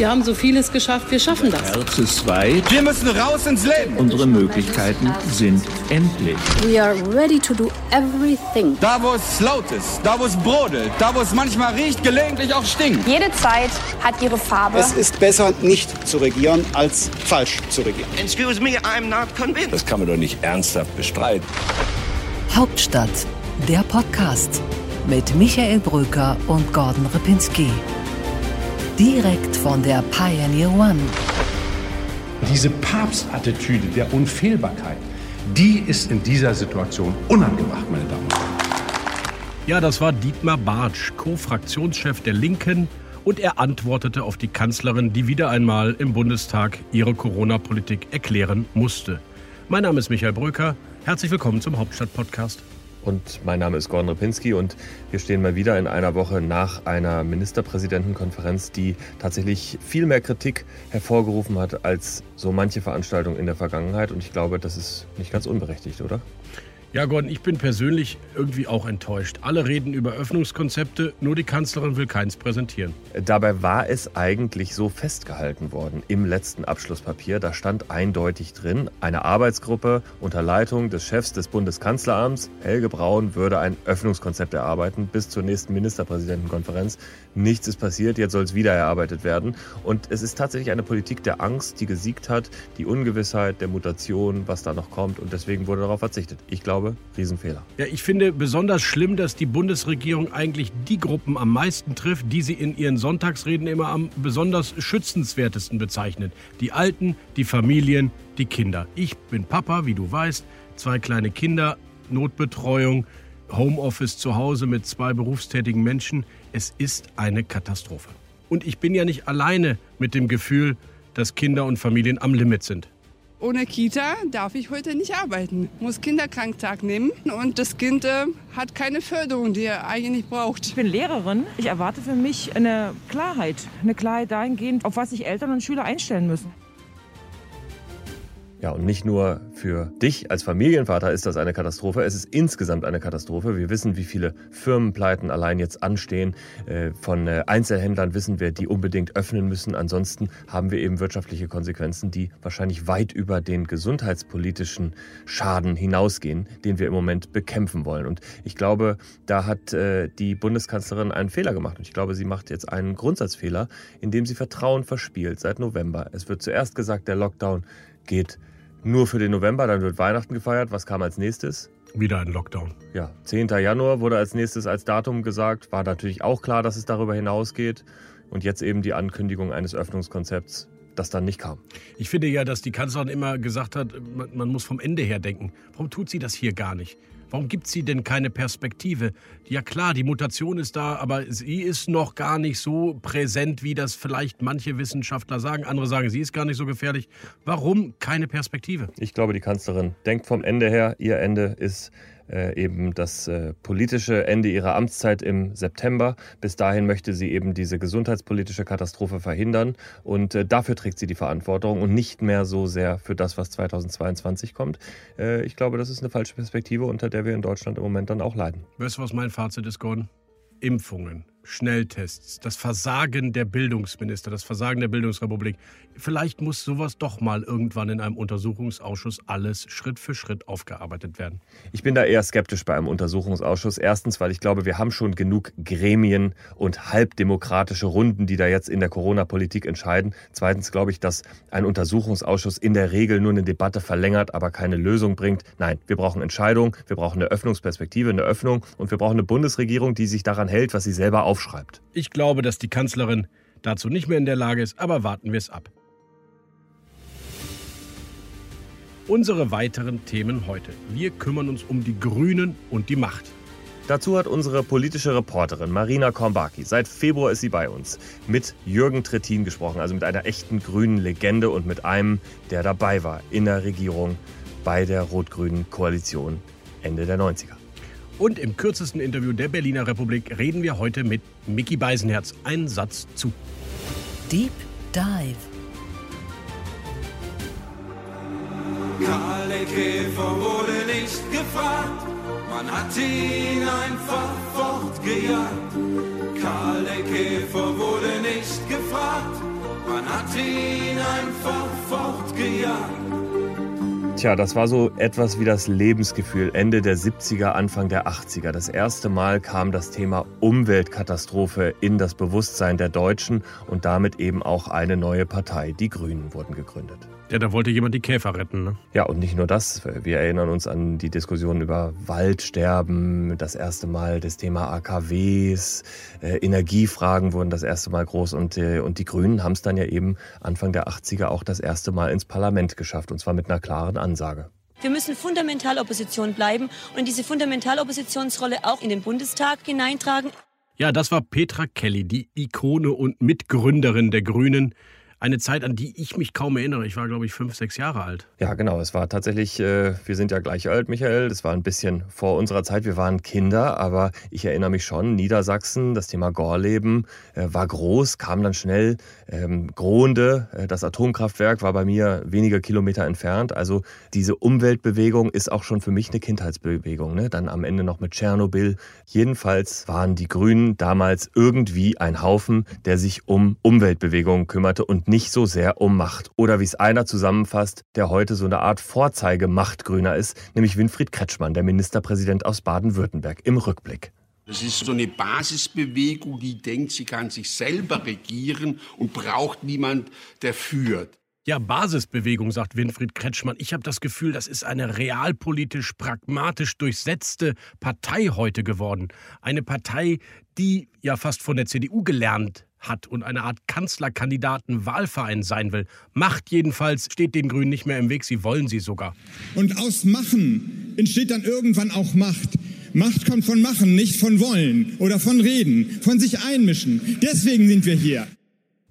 Wir haben so vieles geschafft, wir schaffen das. Herz ist weit. Wir müssen raus ins Leben. Unsere Möglichkeiten sind endlich. We are ready to do everything. Da, wo es laut ist, da, wo es brodelt, da, wo es manchmal riecht, gelegentlich auch stinkt. Jede Zeit hat ihre Farbe. Es ist besser, nicht zu regieren, als falsch zu regieren. Excuse me, I'm not convinced. Das kann man doch nicht ernsthaft bestreiten. Hauptstadt, der Podcast mit Michael Bröker und Gordon Ripinski. Direkt von der Pioneer One. Diese Papstattitüde der Unfehlbarkeit, die ist in dieser Situation unangebracht, meine Damen und Herren. Ja, das war Dietmar Bartsch, Co-Fraktionschef der Linken. Und er antwortete auf die Kanzlerin, die wieder einmal im Bundestag ihre Corona-Politik erklären musste. Mein Name ist Michael Bröker. Herzlich willkommen zum Hauptstadt-Podcast. Und mein Name ist Gordon Repinski und wir stehen mal wieder in einer Woche nach einer Ministerpräsidentenkonferenz, die tatsächlich viel mehr Kritik hervorgerufen hat als so manche Veranstaltung in der Vergangenheit. Und ich glaube, das ist nicht ganz unberechtigt, oder? Ja, Gordon, ich bin persönlich irgendwie auch enttäuscht. Alle reden über Öffnungskonzepte, nur die Kanzlerin will keins präsentieren. Dabei war es eigentlich so festgehalten worden im letzten Abschlusspapier. Da stand eindeutig drin, eine Arbeitsgruppe unter Leitung des Chefs des Bundeskanzleramts, Helge Braun, würde ein Öffnungskonzept erarbeiten bis zur nächsten Ministerpräsidentenkonferenz. Nichts ist passiert, jetzt soll es wieder erarbeitet werden. Und es ist tatsächlich eine Politik der Angst, die gesiegt hat, die Ungewissheit, der Mutation, was da noch kommt. Und deswegen wurde darauf verzichtet. Ich glaube, glaube, Riesenfehler. Ja, ich finde besonders schlimm, dass die Bundesregierung eigentlich die Gruppen am meisten trifft, die sie in ihren Sonntagsreden immer am besonders schützenswertesten bezeichnet. Die Alten, die Familien, die Kinder. Ich bin Papa, wie du weißt, zwei kleine Kinder, Notbetreuung, Homeoffice zu Hause mit zwei berufstätigen Menschen. Es ist eine Katastrophe. Und ich bin ja nicht alleine mit dem Gefühl, dass Kinder und Familien am Limit sind. Ohne Kita darf ich heute nicht arbeiten. Muss Kinderkranktag nehmen und das Kind äh, hat keine Förderung, die er eigentlich braucht. Ich bin Lehrerin. Ich erwarte für mich eine Klarheit. Eine Klarheit dahingehend, auf was sich Eltern und Schüler einstellen müssen. Ja, und nicht nur für dich als Familienvater ist das eine Katastrophe, es ist insgesamt eine Katastrophe. Wir wissen, wie viele Firmenpleiten allein jetzt anstehen. Äh, von äh, Einzelhändlern wissen wir, die unbedingt öffnen müssen. Ansonsten haben wir eben wirtschaftliche Konsequenzen, die wahrscheinlich weit über den gesundheitspolitischen Schaden hinausgehen, den wir im Moment bekämpfen wollen. Und ich glaube, da hat äh, die Bundeskanzlerin einen Fehler gemacht. Und ich glaube, sie macht jetzt einen Grundsatzfehler, indem sie Vertrauen verspielt seit November. Es wird zuerst gesagt, der Lockdown geht nur für den November, dann wird Weihnachten gefeiert. Was kam als nächstes? Wieder ein Lockdown. Ja, 10. Januar wurde als nächstes als Datum gesagt. War natürlich auch klar, dass es darüber hinausgeht. Und jetzt eben die Ankündigung eines Öffnungskonzepts, das dann nicht kam. Ich finde ja, dass die Kanzlerin immer gesagt hat, man, man muss vom Ende her denken. Warum tut sie das hier gar nicht? Warum gibt sie denn keine Perspektive? Ja klar, die Mutation ist da, aber sie ist noch gar nicht so präsent, wie das vielleicht manche Wissenschaftler sagen. Andere sagen, sie ist gar nicht so gefährlich. Warum keine Perspektive? Ich glaube, die Kanzlerin denkt vom Ende her. Ihr Ende ist eben das äh, politische Ende ihrer Amtszeit im September. Bis dahin möchte sie eben diese gesundheitspolitische Katastrophe verhindern und äh, dafür trägt sie die Verantwortung und nicht mehr so sehr für das, was 2022 kommt. Äh, ich glaube, das ist eine falsche Perspektive, unter der wir in Deutschland im Moment dann auch leiden. Weißt du, was mein Fazit ist, Gordon? Impfungen, Schnelltests, das Versagen der Bildungsminister, das Versagen der Bildungsrepublik. Vielleicht muss sowas doch mal irgendwann in einem Untersuchungsausschuss alles Schritt für Schritt aufgearbeitet werden. Ich bin da eher skeptisch bei einem Untersuchungsausschuss. Erstens, weil ich glaube, wir haben schon genug Gremien und halbdemokratische Runden, die da jetzt in der Corona-Politik entscheiden. Zweitens glaube ich, dass ein Untersuchungsausschuss in der Regel nur eine Debatte verlängert, aber keine Lösung bringt. Nein, wir brauchen Entscheidungen, wir brauchen eine Öffnungsperspektive, eine Öffnung und wir brauchen eine Bundesregierung, die sich daran hält, was sie selber aufschreibt. Ich glaube, dass die Kanzlerin dazu nicht mehr in der Lage ist, aber warten wir es ab. Unsere weiteren Themen heute. Wir kümmern uns um die Grünen und die Macht. Dazu hat unsere politische Reporterin Marina Kornbaki, seit Februar ist sie bei uns, mit Jürgen Trittin gesprochen, also mit einer echten grünen Legende und mit einem, der dabei war in der Regierung bei der rot-grünen Koalition Ende der 90er. Und im kürzesten Interview der Berliner Republik reden wir heute mit Mickey Beisenherz. Ein Satz zu. Deep Dive. Karl der Käfer wurde nicht gefragt, man hat ihn einfach fortgejagt. Karl der Käfer wurde nicht gefragt, man hat ihn einfach fortgejagt. Tja, das war so etwas wie das Lebensgefühl Ende der 70er, Anfang der 80er. Das erste Mal kam das Thema Umweltkatastrophe in das Bewusstsein der Deutschen und damit eben auch eine neue Partei. Die Grünen wurden gegründet. Ja, da wollte jemand die Käfer retten, ne? Ja, und nicht nur das. Wir erinnern uns an die Diskussion über Waldsterben, das erste Mal das Thema AKWs, äh, Energiefragen wurden das erste Mal groß und, äh, und die Grünen haben es dann ja eben Anfang der 80er auch das erste Mal ins Parlament geschafft und zwar mit einer klaren Ansage. Wir müssen fundamental Opposition bleiben und diese Fundamentaloppositionsrolle auch in den Bundestag hineintragen. Ja, das war Petra Kelly, die Ikone und Mitgründerin der Grünen eine Zeit, an die ich mich kaum erinnere. Ich war, glaube ich, fünf, sechs Jahre alt. Ja, genau. Es war tatsächlich, äh, wir sind ja gleich alt, Michael. Das war ein bisschen vor unserer Zeit. Wir waren Kinder, aber ich erinnere mich schon, Niedersachsen, das Thema Gorleben äh, war groß, kam dann schnell. Ähm, Gronde, äh, das Atomkraftwerk, war bei mir wenige Kilometer entfernt. Also diese Umweltbewegung ist auch schon für mich eine Kindheitsbewegung. Ne? Dann am Ende noch mit Tschernobyl. Jedenfalls waren die Grünen damals irgendwie ein Haufen, der sich um Umweltbewegungen kümmerte und nicht so sehr um Macht. Oder wie es einer zusammenfasst, der heute so eine Art Vorzeigemachtgrüner ist, nämlich Winfried Kretschmann, der Ministerpräsident aus Baden-Württemberg, im Rückblick. Das ist so eine Basisbewegung, die denkt, sie kann sich selber regieren und braucht niemand, der führt. Ja, Basisbewegung, sagt Winfried Kretschmann. Ich habe das Gefühl, das ist eine realpolitisch, pragmatisch durchsetzte Partei heute geworden. Eine Partei, die ja fast von der CDU gelernt hat und eine Art Kanzlerkandidaten-Wahlverein sein will. Macht jedenfalls steht den Grünen nicht mehr im Weg, sie wollen sie sogar. Und aus Machen entsteht dann irgendwann auch Macht. Macht kommt von Machen, nicht von Wollen oder von Reden, von sich einmischen. Deswegen sind wir hier.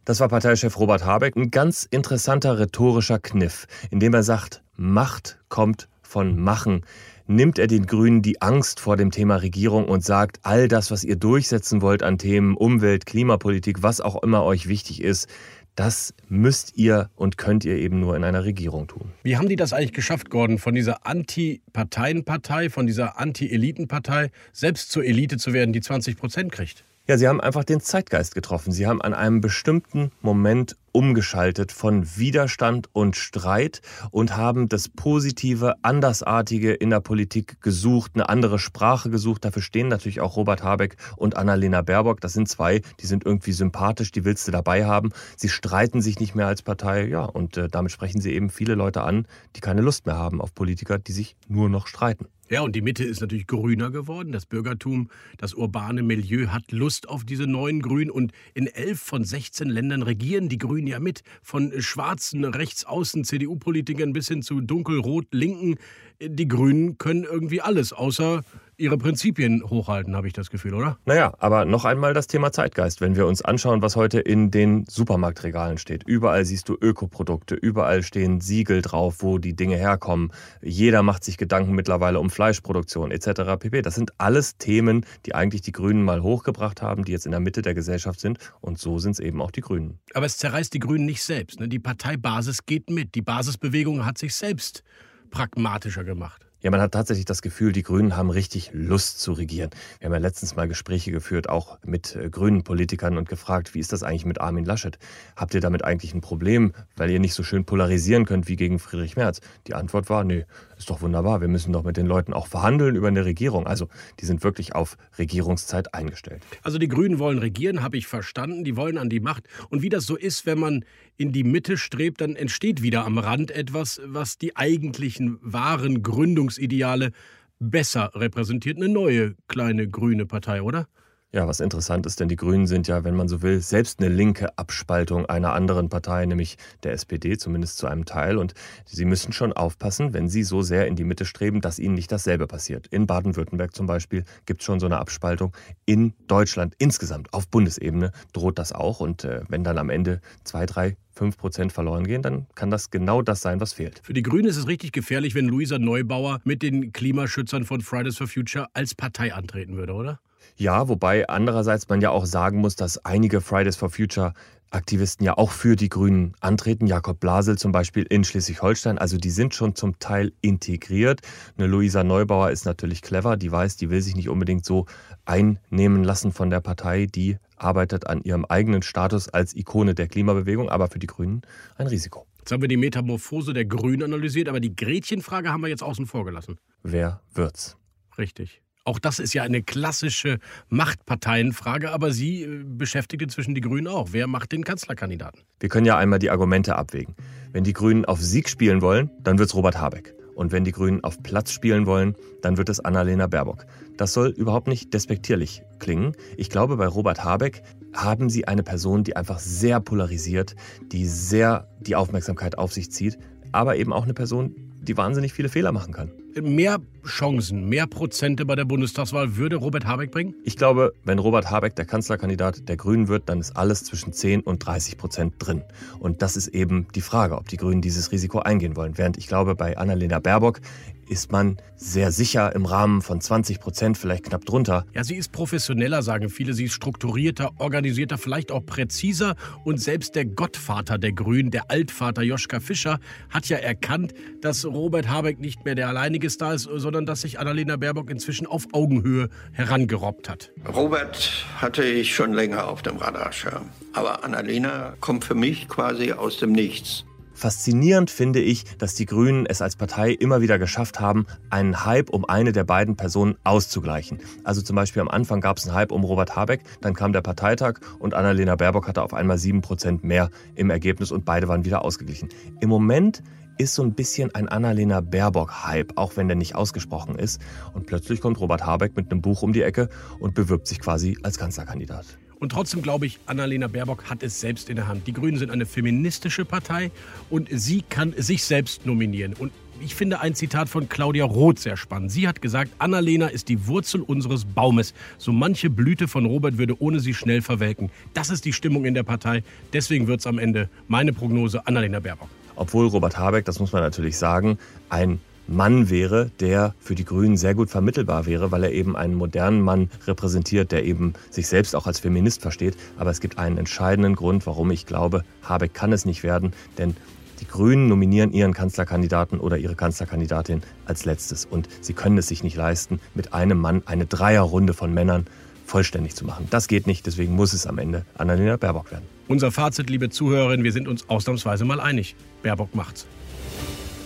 Das war Parteichef Robert Habeck. Ein ganz interessanter rhetorischer Kniff, indem er sagt, Macht kommt von Machen nimmt er den Grünen die Angst vor dem Thema Regierung und sagt, all das, was ihr durchsetzen wollt an Themen Umwelt, Klimapolitik, was auch immer euch wichtig ist, das müsst ihr und könnt ihr eben nur in einer Regierung tun. Wie haben die das eigentlich geschafft, Gordon, von dieser Anti-Parteienpartei, von dieser Anti-Elitenpartei selbst zur Elite zu werden, die 20 Prozent kriegt? Ja, sie haben einfach den Zeitgeist getroffen. Sie haben an einem bestimmten Moment umgeschaltet von Widerstand und Streit und haben das Positive, Andersartige in der Politik gesucht, eine andere Sprache gesucht. Dafür stehen natürlich auch Robert Habeck und Annalena Baerbock. Das sind zwei, die sind irgendwie sympathisch, die willst du dabei haben. Sie streiten sich nicht mehr als Partei, ja, und äh, damit sprechen sie eben viele Leute an, die keine Lust mehr haben auf Politiker, die sich nur noch streiten. Ja, und die Mitte ist natürlich grüner geworden. Das Bürgertum, das urbane Milieu hat Lust auf diese neuen Grünen. Und in elf von 16 Ländern regieren die Grünen ja mit. Von schwarzen, rechtsaußen CDU-Politikern bis hin zu dunkelrot-linken. Die Grünen können irgendwie alles, außer ihre Prinzipien hochhalten, habe ich das Gefühl, oder? Naja, aber noch einmal das Thema Zeitgeist. Wenn wir uns anschauen, was heute in den Supermarktregalen steht. Überall siehst du Ökoprodukte, überall stehen Siegel drauf, wo die Dinge herkommen. Jeder macht sich Gedanken mittlerweile um Fleischproduktion etc. pp. Das sind alles Themen, die eigentlich die Grünen mal hochgebracht haben, die jetzt in der Mitte der Gesellschaft sind. Und so sind es eben auch die Grünen. Aber es zerreißt die Grünen nicht selbst. Ne? Die Parteibasis geht mit. Die Basisbewegung hat sich selbst pragmatischer gemacht. Ja, man hat tatsächlich das Gefühl, die Grünen haben richtig Lust zu regieren. Wir haben ja letztens mal Gespräche geführt, auch mit äh, grünen Politikern und gefragt, wie ist das eigentlich mit Armin Laschet? Habt ihr damit eigentlich ein Problem, weil ihr nicht so schön polarisieren könnt wie gegen Friedrich Merz? Die Antwort war, nee, ist doch wunderbar. Wir müssen doch mit den Leuten auch verhandeln über eine Regierung. Also, die sind wirklich auf Regierungszeit eingestellt. Also, die Grünen wollen regieren, habe ich verstanden. Die wollen an die Macht. Und wie das so ist, wenn man in die Mitte strebt, dann entsteht wieder am Rand etwas, was die eigentlichen wahren Gründungsideale besser repräsentiert. Eine neue kleine grüne Partei, oder? Ja, was interessant ist, denn die Grünen sind ja, wenn man so will, selbst eine linke Abspaltung einer anderen Partei, nämlich der SPD, zumindest zu einem Teil. Und sie müssen schon aufpassen, wenn sie so sehr in die Mitte streben, dass ihnen nicht dasselbe passiert. In Baden-Württemberg zum Beispiel gibt es schon so eine Abspaltung. In Deutschland insgesamt, auf Bundesebene, droht das auch. Und äh, wenn dann am Ende zwei, drei 5 Prozent verloren gehen, dann kann das genau das sein, was fehlt. Für die Grünen ist es richtig gefährlich, wenn Luisa Neubauer mit den Klimaschützern von Fridays for Future als Partei antreten würde, oder? Ja, wobei andererseits man ja auch sagen muss, dass einige Fridays for Future Aktivisten ja auch für die Grünen antreten. Jakob Blasel zum Beispiel in Schleswig-Holstein. Also die sind schon zum Teil integriert. Eine Luisa Neubauer ist natürlich clever. Die weiß, die will sich nicht unbedingt so einnehmen lassen von der Partei. Die arbeitet an ihrem eigenen Status als Ikone der Klimabewegung, aber für die Grünen ein Risiko. Jetzt haben wir die Metamorphose der Grünen analysiert, aber die Gretchenfrage haben wir jetzt außen vor gelassen. Wer wird's? Richtig. Auch das ist ja eine klassische Machtparteienfrage, aber sie äh, beschäftigt inzwischen die Grünen auch. Wer macht den Kanzlerkandidaten? Wir können ja einmal die Argumente abwägen. Wenn die Grünen auf Sieg spielen wollen, dann wird's Robert Habeck. Und wenn die Grünen auf Platz spielen wollen, dann wird es Annalena Baerbock. Das soll überhaupt nicht despektierlich klingen. Ich glaube, bei Robert Habeck haben sie eine Person, die einfach sehr polarisiert, die sehr die Aufmerksamkeit auf sich zieht, aber eben auch eine Person, die wahnsinnig viele Fehler machen kann. Mehr Chancen, mehr Prozente bei der Bundestagswahl würde Robert Habeck bringen? Ich glaube, wenn Robert Habeck der Kanzlerkandidat der Grünen wird, dann ist alles zwischen 10 und 30 Prozent drin. Und das ist eben die Frage, ob die Grünen dieses Risiko eingehen wollen. Während ich glaube, bei Annalena Baerbock ist man sehr sicher im Rahmen von 20 Prozent, vielleicht knapp drunter. Ja, sie ist professioneller, sagen viele. Sie ist strukturierter, organisierter, vielleicht auch präziser. Und selbst der Gottvater der Grünen, der Altvater Joschka Fischer, hat ja erkannt, dass Robert Habeck nicht mehr der alleinige Star ist, sondern dass sich Annalena Baerbock inzwischen auf Augenhöhe herangerobbt hat. Robert hatte ich schon länger auf dem Radarschirm. Aber Annalena kommt für mich quasi aus dem Nichts. Faszinierend finde ich, dass die Grünen es als Partei immer wieder geschafft haben, einen Hype um eine der beiden Personen auszugleichen. Also zum Beispiel am Anfang gab es einen Hype um Robert Habeck, dann kam der Parteitag und Annalena Baerbock hatte auf einmal sieben Prozent mehr im Ergebnis und beide waren wieder ausgeglichen. Im Moment ist so ein bisschen ein Annalena Baerbock-Hype, auch wenn der nicht ausgesprochen ist. Und plötzlich kommt Robert Habeck mit einem Buch um die Ecke und bewirbt sich quasi als Kanzlerkandidat. Und trotzdem glaube ich, Annalena Baerbock hat es selbst in der Hand. Die Grünen sind eine feministische Partei und sie kann sich selbst nominieren. Und ich finde ein Zitat von Claudia Roth sehr spannend. Sie hat gesagt, Annalena ist die Wurzel unseres Baumes. So manche Blüte von Robert würde ohne sie schnell verwelken. Das ist die Stimmung in der Partei. Deswegen wird es am Ende meine Prognose Annalena Baerbock. Obwohl Robert Habeck, das muss man natürlich sagen, ein Mann wäre, der für die Grünen sehr gut vermittelbar wäre, weil er eben einen modernen Mann repräsentiert, der eben sich selbst auch als Feminist versteht. Aber es gibt einen entscheidenden Grund, warum ich glaube, Habeck kann es nicht werden, denn die Grünen nominieren ihren Kanzlerkandidaten oder ihre Kanzlerkandidatin als letztes. Und sie können es sich nicht leisten, mit einem Mann eine Dreierrunde von Männern vollständig zu machen. Das geht nicht, deswegen muss es am Ende Annalena Baerbock werden. Unser Fazit, liebe Zuhörerinnen, wir sind uns ausnahmsweise mal einig. Baerbock macht's.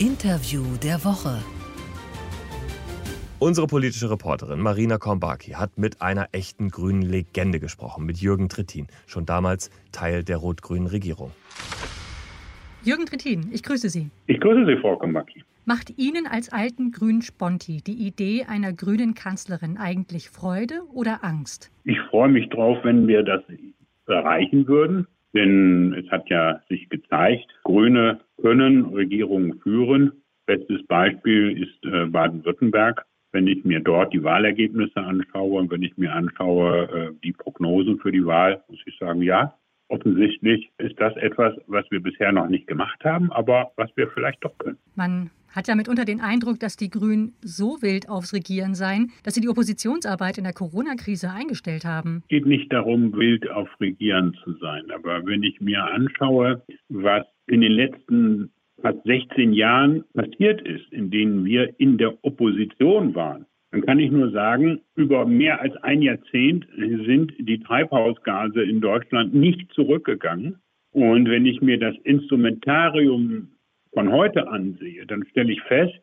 Interview der Woche. Unsere politische Reporterin Marina Kombaki hat mit einer echten grünen Legende gesprochen, mit Jürgen Trittin, schon damals Teil der rot-grünen Regierung. Jürgen Trittin, ich grüße Sie. Ich grüße Sie, Frau Kombaki. Macht Ihnen als alten grünen Sponti die Idee einer grünen Kanzlerin eigentlich Freude oder Angst? Ich freue mich drauf, wenn wir das erreichen würden. Denn es hat ja sich gezeigt, Grüne können Regierungen führen. Bestes Beispiel ist äh, Baden-Württemberg. Wenn ich mir dort die Wahlergebnisse anschaue und wenn ich mir anschaue äh, die Prognosen für die Wahl, muss ich sagen, ja, offensichtlich ist das etwas, was wir bisher noch nicht gemacht haben, aber was wir vielleicht doch können. Man hat ja mitunter den Eindruck, dass die Grünen so wild aufs Regieren seien, dass sie die Oppositionsarbeit in der Corona-Krise eingestellt haben. Es geht nicht darum, wild auf Regieren zu sein. Aber wenn ich mir anschaue, was in den letzten fast 16 Jahren passiert ist, in denen wir in der Opposition waren, dann kann ich nur sagen, über mehr als ein Jahrzehnt sind die Treibhausgase in Deutschland nicht zurückgegangen. Und wenn ich mir das Instrumentarium von heute ansehe, dann stelle ich fest,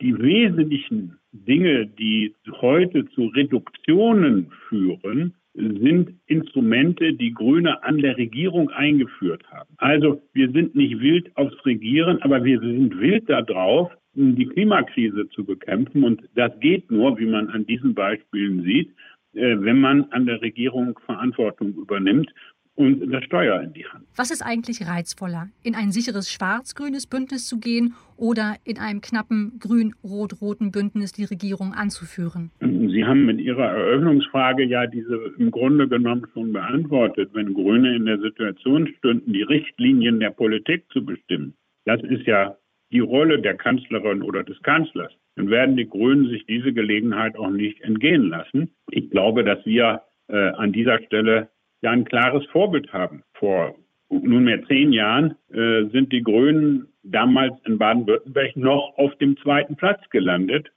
die wesentlichen Dinge, die heute zu Reduktionen führen, sind Instrumente, die Grüne an der Regierung eingeführt haben. Also wir sind nicht wild aufs Regieren, aber wir sind wild darauf, die Klimakrise zu bekämpfen. Und das geht nur, wie man an diesen Beispielen sieht, äh, wenn man an der Regierung Verantwortung übernimmt und das Steuer in die Hand. Was ist eigentlich reizvoller, in ein sicheres schwarz-grünes Bündnis zu gehen oder in einem knappen grün-rot-roten Bündnis die Regierung anzuführen? Sie haben mit Ihrer Eröffnungsfrage ja diese im Grunde genommen schon beantwortet. Wenn Grüne in der Situation stünden, die Richtlinien der Politik zu bestimmen, das ist ja die Rolle der Kanzlerin oder des Kanzlers, dann werden die Grünen sich diese Gelegenheit auch nicht entgehen lassen. Ich glaube, dass wir äh, an dieser Stelle ja ein klares Vorbild haben vor nunmehr zehn Jahren äh, sind die Grünen damals in Baden-Württemberg noch auf dem zweiten Platz gelandet.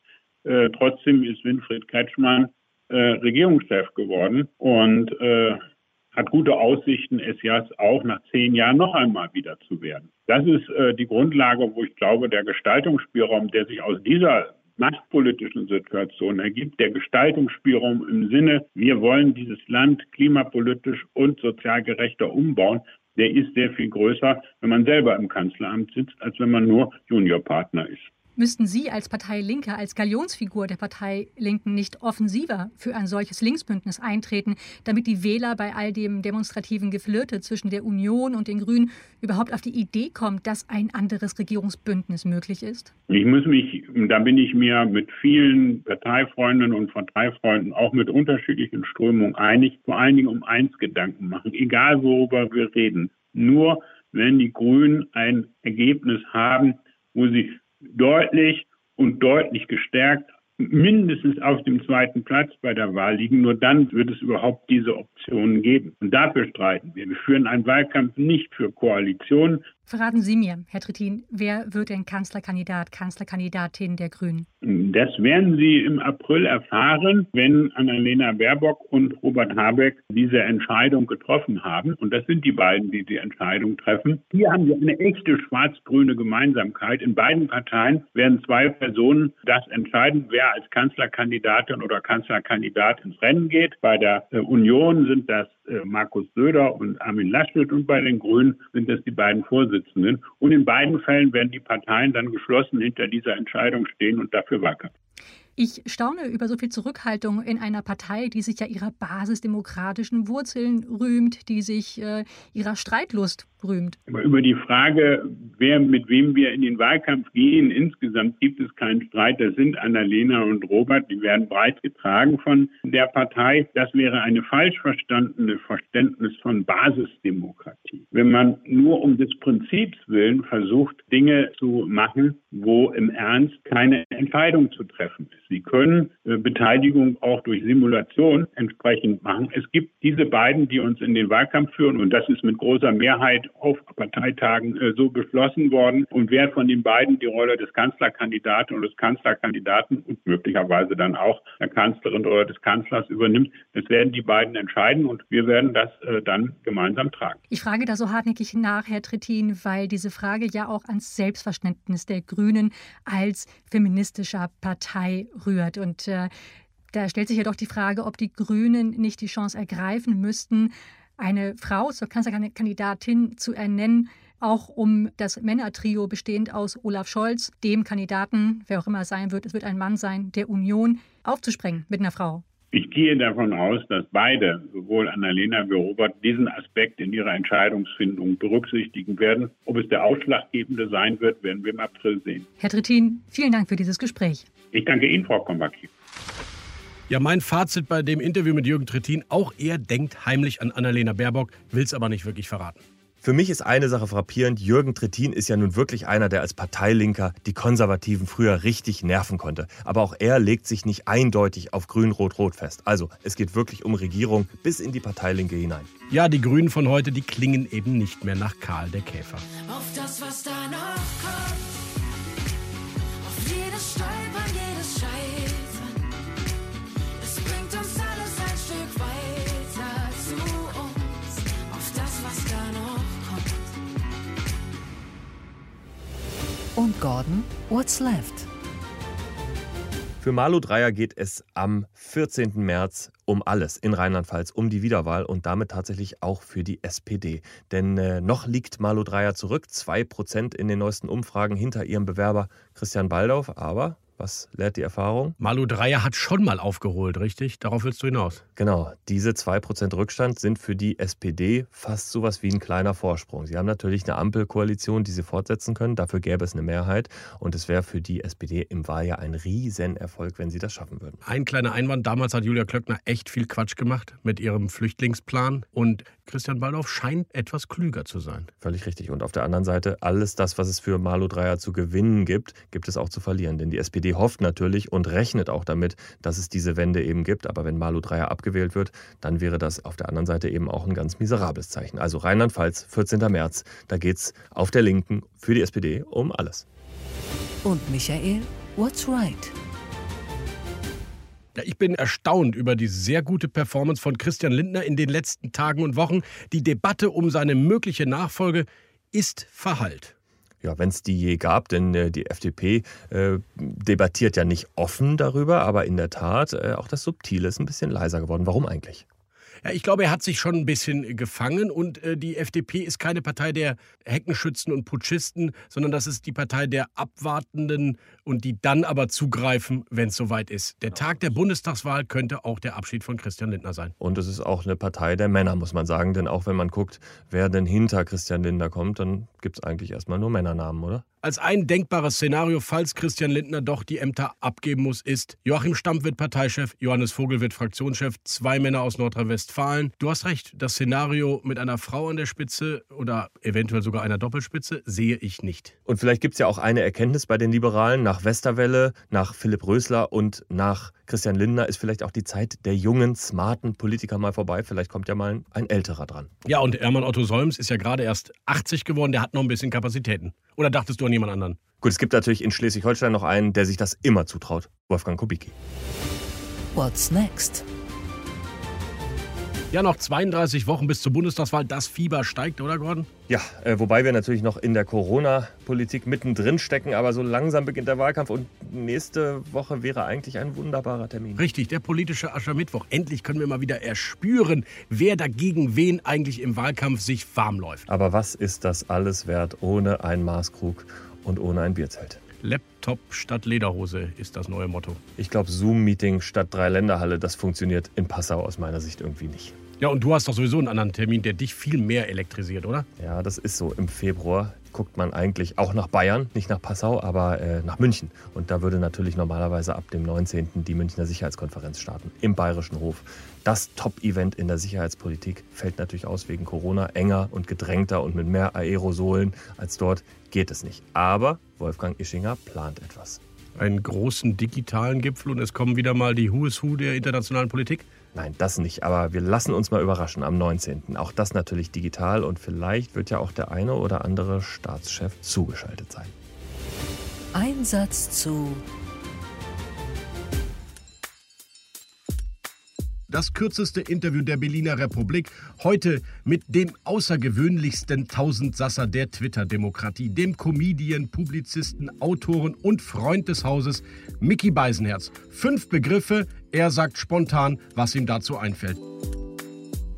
Äh, trotzdem ist Winfried Kretschmann äh, Regierungschef geworden und äh, hat gute Aussichten, es jetzt auch nach zehn Jahren noch einmal wieder zu werden. Das ist äh, die Grundlage, wo ich glaube, der Gestaltungsspielraum, der sich aus dieser machtpolitischen Situation ergibt, der Gestaltungsspielraum im Sinne, wir wollen dieses Land klimapolitisch und sozial gerechter umbauen, der ist sehr viel größer, wenn man selber im Kanzleramt sitzt, als wenn man nur Juniorpartner ist. Müssten Sie als Partei Linke, als Galionsfigur der Partei Linken nicht offensiver für ein solches Linksbündnis eintreten, damit die Wähler bei all dem demonstrativen Geflirte zwischen der Union und den Grünen überhaupt auf die Idee kommen, dass ein anderes Regierungsbündnis möglich ist? Ich muss mich, da bin ich mir mit vielen Parteifreundinnen und Parteifreunden auch mit unterschiedlichen Strömungen einig, vor allen Dingen um eins Gedanken machen, egal worüber wir reden. Nur wenn die Grünen ein Ergebnis haben, wo sie deutlich und deutlich gestärkt mindestens auf dem zweiten Platz bei der Wahl liegen. Nur dann wird es überhaupt diese Optionen geben. Und dafür streiten wir. Wir führen einen Wahlkampf nicht für Koalitionen. Verraten Sie mir, Herr Trittin, wer wird denn Kanzlerkandidat, Kanzlerkandidatin der Grünen? Das werden Sie im April erfahren, wenn Annalena Baerbock und Robert Habeck diese Entscheidung getroffen haben. Und das sind die beiden, die die Entscheidung treffen. Hier haben wir eine echte schwarz-grüne Gemeinsamkeit. In beiden Parteien werden zwei Personen das entscheiden, wer als Kanzlerkandidatin oder Kanzlerkandidat ins Rennen geht. Bei der äh, Union sind das Markus Söder und Armin Laschet und bei den Grünen sind das die beiden Vorsitzenden. Und in beiden Fällen werden die Parteien dann geschlossen hinter dieser Entscheidung stehen und dafür wackern. Ich staune über so viel Zurückhaltung in einer Partei, die sich ja ihrer basisdemokratischen Wurzeln rühmt, die sich äh, ihrer Streitlust rühmt. Aber über die Frage, wer mit wem wir in den Wahlkampf gehen, insgesamt gibt es keinen Streit. Das sind Annalena und Robert, die werden breit getragen von der Partei. Das wäre eine falsch verstandene Verständnis von Basisdemokratie. Wenn man nur um des Prinzips willen versucht, Dinge zu machen, wo im Ernst keine Entscheidung zu treffen ist. Sie können äh, Beteiligung auch durch Simulation entsprechend machen. Es gibt diese beiden, die uns in den Wahlkampf führen und das ist mit großer Mehrheit auf Parteitagen äh, so beschlossen worden. Und wer von den beiden die Rolle des Kanzlerkandidaten oder des Kanzlerkandidaten und möglicherweise dann auch der Kanzlerin oder des Kanzlers übernimmt, das werden die beiden entscheiden und wir werden das äh, dann gemeinsam tragen. Ich frage da so hartnäckig nach, Herr Trittin, weil diese Frage ja auch ans Selbstverständnis der Grünen als feministischer Partei rührt. Und äh, da stellt sich ja doch die Frage, ob die Grünen nicht die Chance ergreifen müssten, eine Frau zur Kanzlerkandidatin zu ernennen, auch um das Männertrio bestehend aus Olaf Scholz, dem Kandidaten, wer auch immer es sein wird, es wird ein Mann sein, der Union, aufzusprengen mit einer Frau. Ich gehe davon aus, dass beide, sowohl Annalena wie Robert, diesen Aspekt in ihrer Entscheidungsfindung berücksichtigen werden. Ob es der ausschlaggebende sein wird, werden wir im April sehen. Herr Trittin, vielen Dank für dieses Gespräch. Ich danke Ihnen, Frau Kombaki. Ja, mein Fazit bei dem Interview mit Jürgen Trittin, auch er denkt heimlich an Annalena Baerbock, will es aber nicht wirklich verraten. Für mich ist eine Sache frappierend. Jürgen Trittin ist ja nun wirklich einer, der als Parteilinker die Konservativen früher richtig nerven konnte. Aber auch er legt sich nicht eindeutig auf Grün-Rot-Rot fest. Also, es geht wirklich um Regierung bis in die Parteilinke hinein. Ja, die Grünen von heute, die klingen eben nicht mehr nach Karl der Käfer. Auf das, was danach kommt. Und Gordon, what's left? Für Malu Dreyer geht es am 14. März um alles in Rheinland-Pfalz, um die Wiederwahl und damit tatsächlich auch für die SPD. Denn äh, noch liegt Malu Dreyer zurück, 2% in den neuesten Umfragen hinter ihrem Bewerber Christian Baldauf. Aber was lehrt die Erfahrung? Malu Dreyer hat schon mal aufgeholt, richtig? Darauf willst du hinaus. Genau, diese 2% Rückstand sind für die SPD fast sowas wie ein kleiner Vorsprung. Sie haben natürlich eine Ampelkoalition, die sie fortsetzen können. Dafür gäbe es eine Mehrheit. Und es wäre für die SPD im Wahljahr ein Riesenerfolg, wenn sie das schaffen würden. Ein kleiner Einwand. Damals hat Julia Klöckner echt viel Quatsch gemacht mit ihrem Flüchtlingsplan. Und Christian Baldauf scheint etwas klüger zu sein. Völlig richtig. Und auf der anderen Seite, alles das, was es für Malu Dreyer zu gewinnen gibt, gibt es auch zu verlieren. Denn die SPD hofft natürlich und rechnet auch damit, dass es diese Wende eben gibt. Aber wenn Malu Dreyer abgewählt wird, dann wäre das auf der anderen Seite eben auch ein ganz miserables Zeichen. Also Rheinland-Pfalz, 14. März, da geht es auf der Linken für die SPD um alles. Und Michael, what's right? Ich bin erstaunt über die sehr gute Performance von Christian Lindner in den letzten Tagen und Wochen. Die Debatte um seine mögliche Nachfolge ist verhallt. Ja, wenn es die je gab, denn äh, die FDP äh, debattiert ja nicht offen darüber, aber in der Tat, äh, auch das Subtile ist ein bisschen leiser geworden. Warum eigentlich? Ja, ich glaube, er hat sich schon ein bisschen gefangen und äh, die FDP ist keine Partei der Heckenschützen und Putschisten, sondern das ist die Partei der Abwartenden und die dann aber zugreifen, wenn es soweit ist. Der Tag der Bundestagswahl könnte auch der Abschied von Christian Lindner sein. Und es ist auch eine Partei der Männer, muss man sagen, denn auch wenn man guckt, wer denn hinter Christian Lindner kommt, dann gibt es eigentlich erstmal nur Männernamen, oder? Als ein denkbares Szenario, falls Christian Lindner doch die Ämter abgeben muss, ist, Joachim Stamp wird Parteichef, Johannes Vogel wird Fraktionschef, zwei Männer aus Nordrhein-Westfalen. Du hast recht, das Szenario mit einer Frau an der Spitze oder eventuell sogar einer Doppelspitze sehe ich nicht. Und vielleicht gibt es ja auch eine Erkenntnis bei den Liberalen. Nach Westerwelle, nach Philipp Rösler und nach Christian Lindner ist vielleicht auch die Zeit der jungen, smarten Politiker mal vorbei. Vielleicht kommt ja mal ein älterer dran. Ja, und Hermann Otto Solms ist ja gerade erst 80 geworden, der hat noch ein bisschen Kapazitäten. Oder dachtest du an jemand anderen? Gut, es gibt natürlich in Schleswig-Holstein noch einen, der sich das immer zutraut. Wolfgang Kubicki. What's next? Ja, noch 32 Wochen bis zur Bundestagswahl. Das Fieber steigt, oder Gordon? Ja, äh, wobei wir natürlich noch in der Corona-Politik mittendrin stecken, aber so langsam beginnt der Wahlkampf und nächste Woche wäre eigentlich ein wunderbarer Termin. Richtig, der politische Aschermittwoch. Endlich können wir mal wieder erspüren, wer dagegen wen eigentlich im Wahlkampf sich warm läuft. Aber was ist das alles wert ohne einen Maßkrug und ohne ein Bierzelt? Laptop statt Lederhose ist das neue Motto. Ich glaube, Zoom-Meeting statt Dreiländerhalle, das funktioniert in Passau aus meiner Sicht irgendwie nicht. Ja, und du hast doch sowieso einen anderen Termin, der dich viel mehr elektrisiert, oder? Ja, das ist so. Im Februar guckt man eigentlich auch nach Bayern, nicht nach Passau, aber äh, nach München. Und da würde natürlich normalerweise ab dem 19. die Münchner Sicherheitskonferenz starten, im Bayerischen Hof. Das Top-Event in der Sicherheitspolitik fällt natürlich aus wegen Corona, enger und gedrängter und mit mehr Aerosolen als dort geht es nicht. Aber Wolfgang Ischinger plant etwas. Einen großen digitalen Gipfel und es kommen wieder mal die Who is Who der internationalen Politik? Nein, das nicht. Aber wir lassen uns mal überraschen am 19. Auch das natürlich digital und vielleicht wird ja auch der eine oder andere Staatschef zugeschaltet sein. Einsatz zu Das kürzeste Interview der Berliner Republik. Heute mit dem außergewöhnlichsten Tausendsasser der Twitter-Demokratie, dem Comedian, Publizisten, Autoren und Freund des Hauses, Mickey Beisenherz. Fünf Begriffe, er sagt spontan, was ihm dazu einfällt.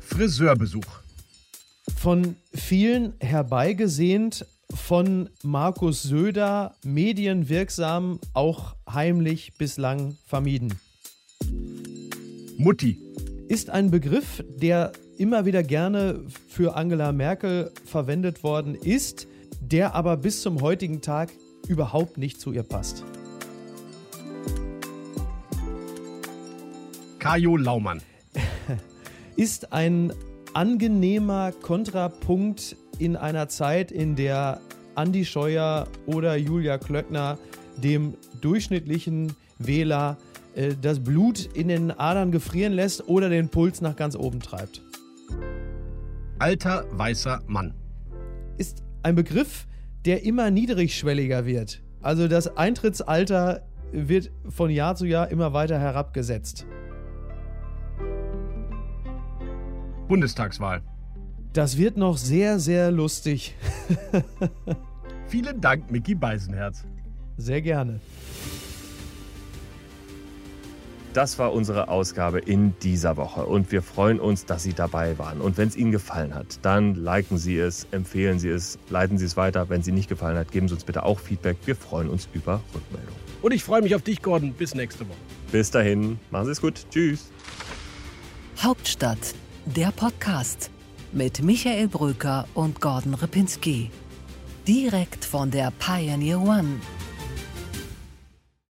Friseurbesuch. Von vielen herbeigesehnt, von Markus Söder medienwirksam, auch heimlich bislang vermieden. Mutti. Ist ein Begriff, der immer wieder gerne für Angela Merkel verwendet worden ist, der aber bis zum heutigen Tag überhaupt nicht zu ihr passt. Kajo Laumann. Ist ein angenehmer Kontrapunkt in einer Zeit, in der Andi Scheuer oder Julia Klöckner dem durchschnittlichen Wähler äh, das Blut in den Adern gefrieren lässt oder den Puls nach ganz oben treibt. Alter weißer Mann. Ist ein Begriff, der immer niedrigschwelliger wird. Also das Eintrittsalter wird von Jahr zu Jahr immer weiter herabgesetzt. Bundestagswahl. Das wird noch sehr, sehr lustig. Vielen Dank, Mickey Beisenherz. Sehr gerne. Das war unsere Ausgabe in dieser Woche und wir freuen uns, dass Sie dabei waren. Und wenn es Ihnen gefallen hat, dann liken Sie es, empfehlen Sie es, leiten Sie es weiter. Wenn es Ihnen nicht gefallen hat, geben Sie uns bitte auch Feedback. Wir freuen uns über Rückmeldungen. Und ich freue mich auf dich, Gordon. Bis nächste Woche. Bis dahin, machen Sie es gut. Tschüss. Hauptstadt, der Podcast mit Michael Bröker und Gordon Ripinski. Direkt von der Pioneer One.